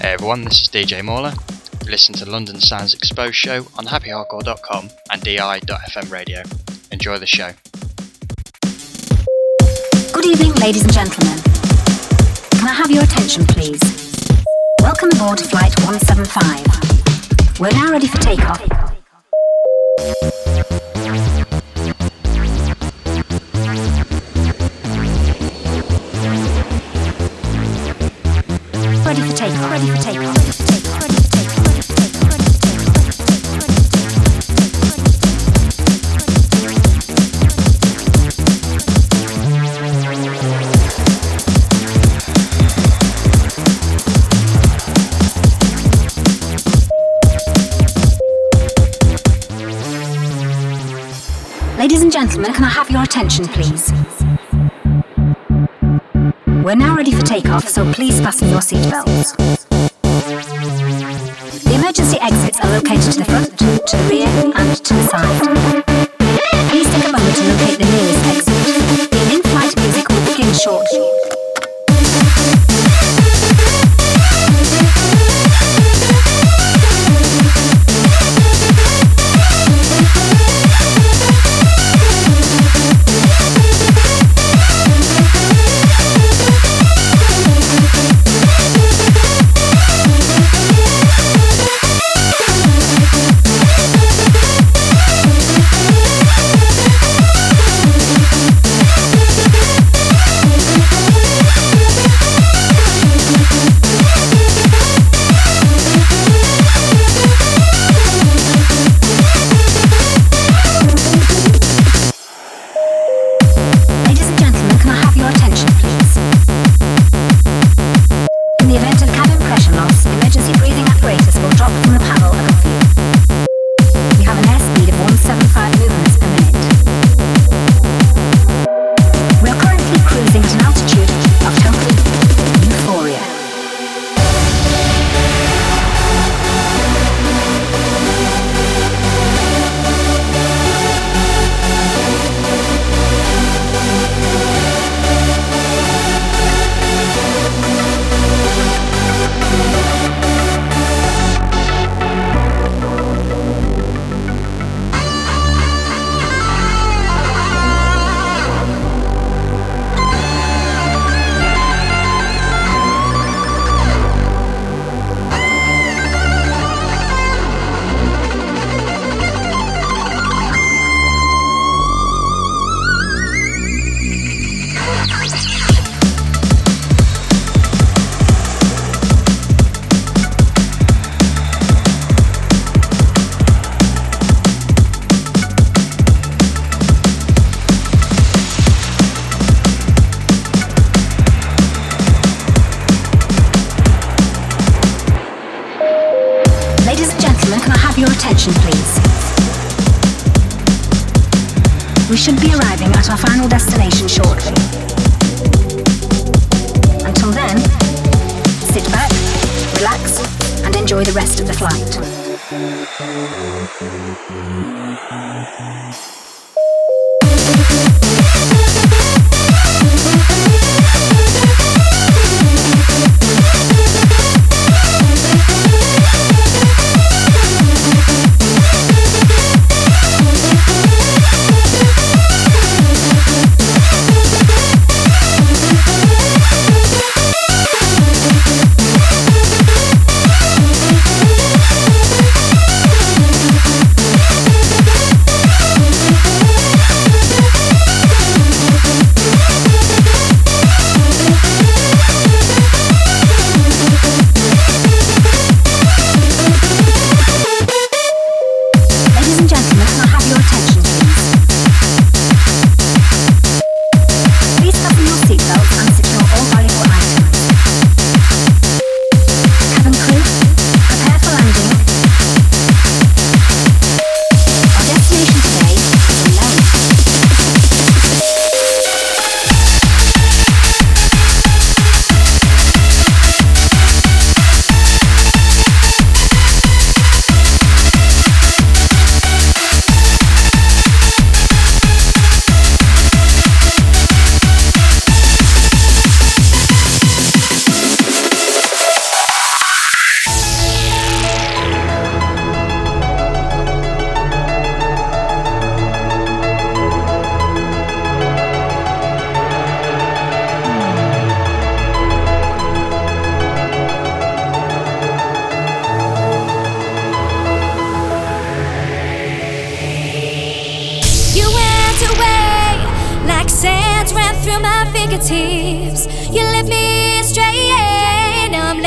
Hey everyone, this is DJ Mauler. Listen to London Sounds Exposed show on happyhardcore.com and di.fm radio. Enjoy the show. Good evening, ladies and gentlemen. Can I have your attention, please? Welcome aboard Flight 175. We're now ready for takeoff. Ladies and gentlemen, can I have your attention, please? We're now ready for takeoff, so please fasten your seatbelts.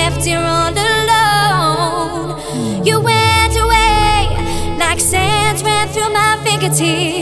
left here all alone. You went away like sands ran through my fingertips.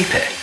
Nick,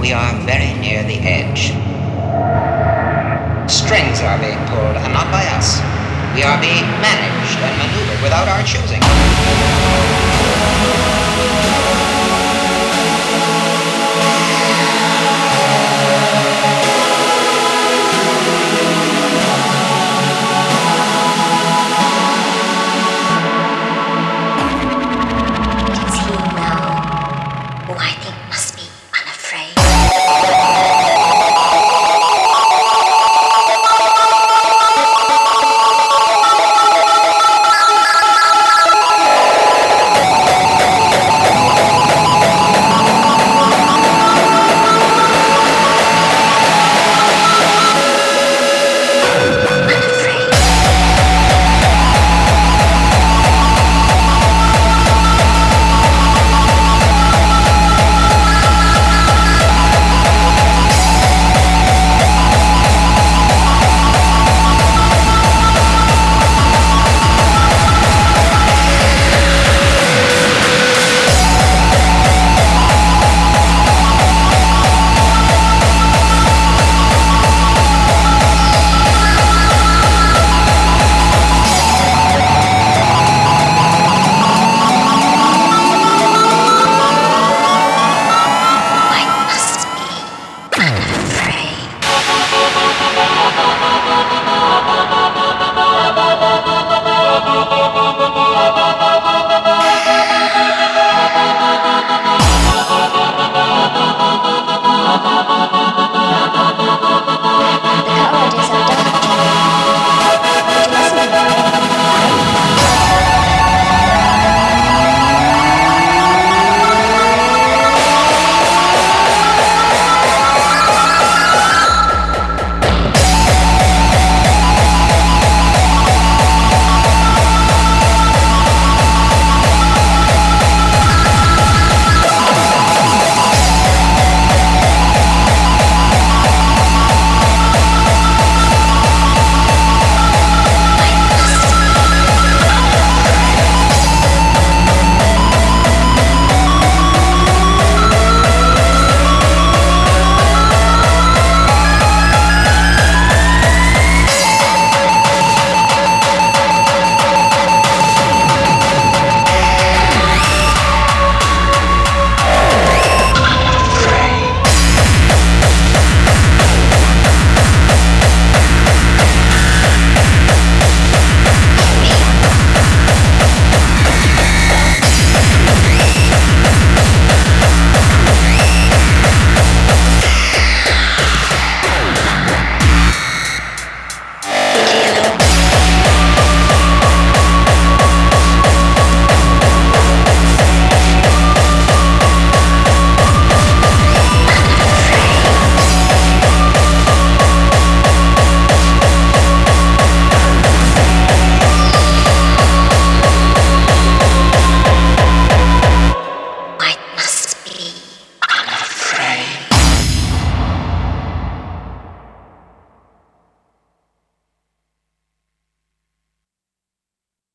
we are very near the edge. Strings are being pulled, and not by us. We are being managed and maneuvered without our choosing.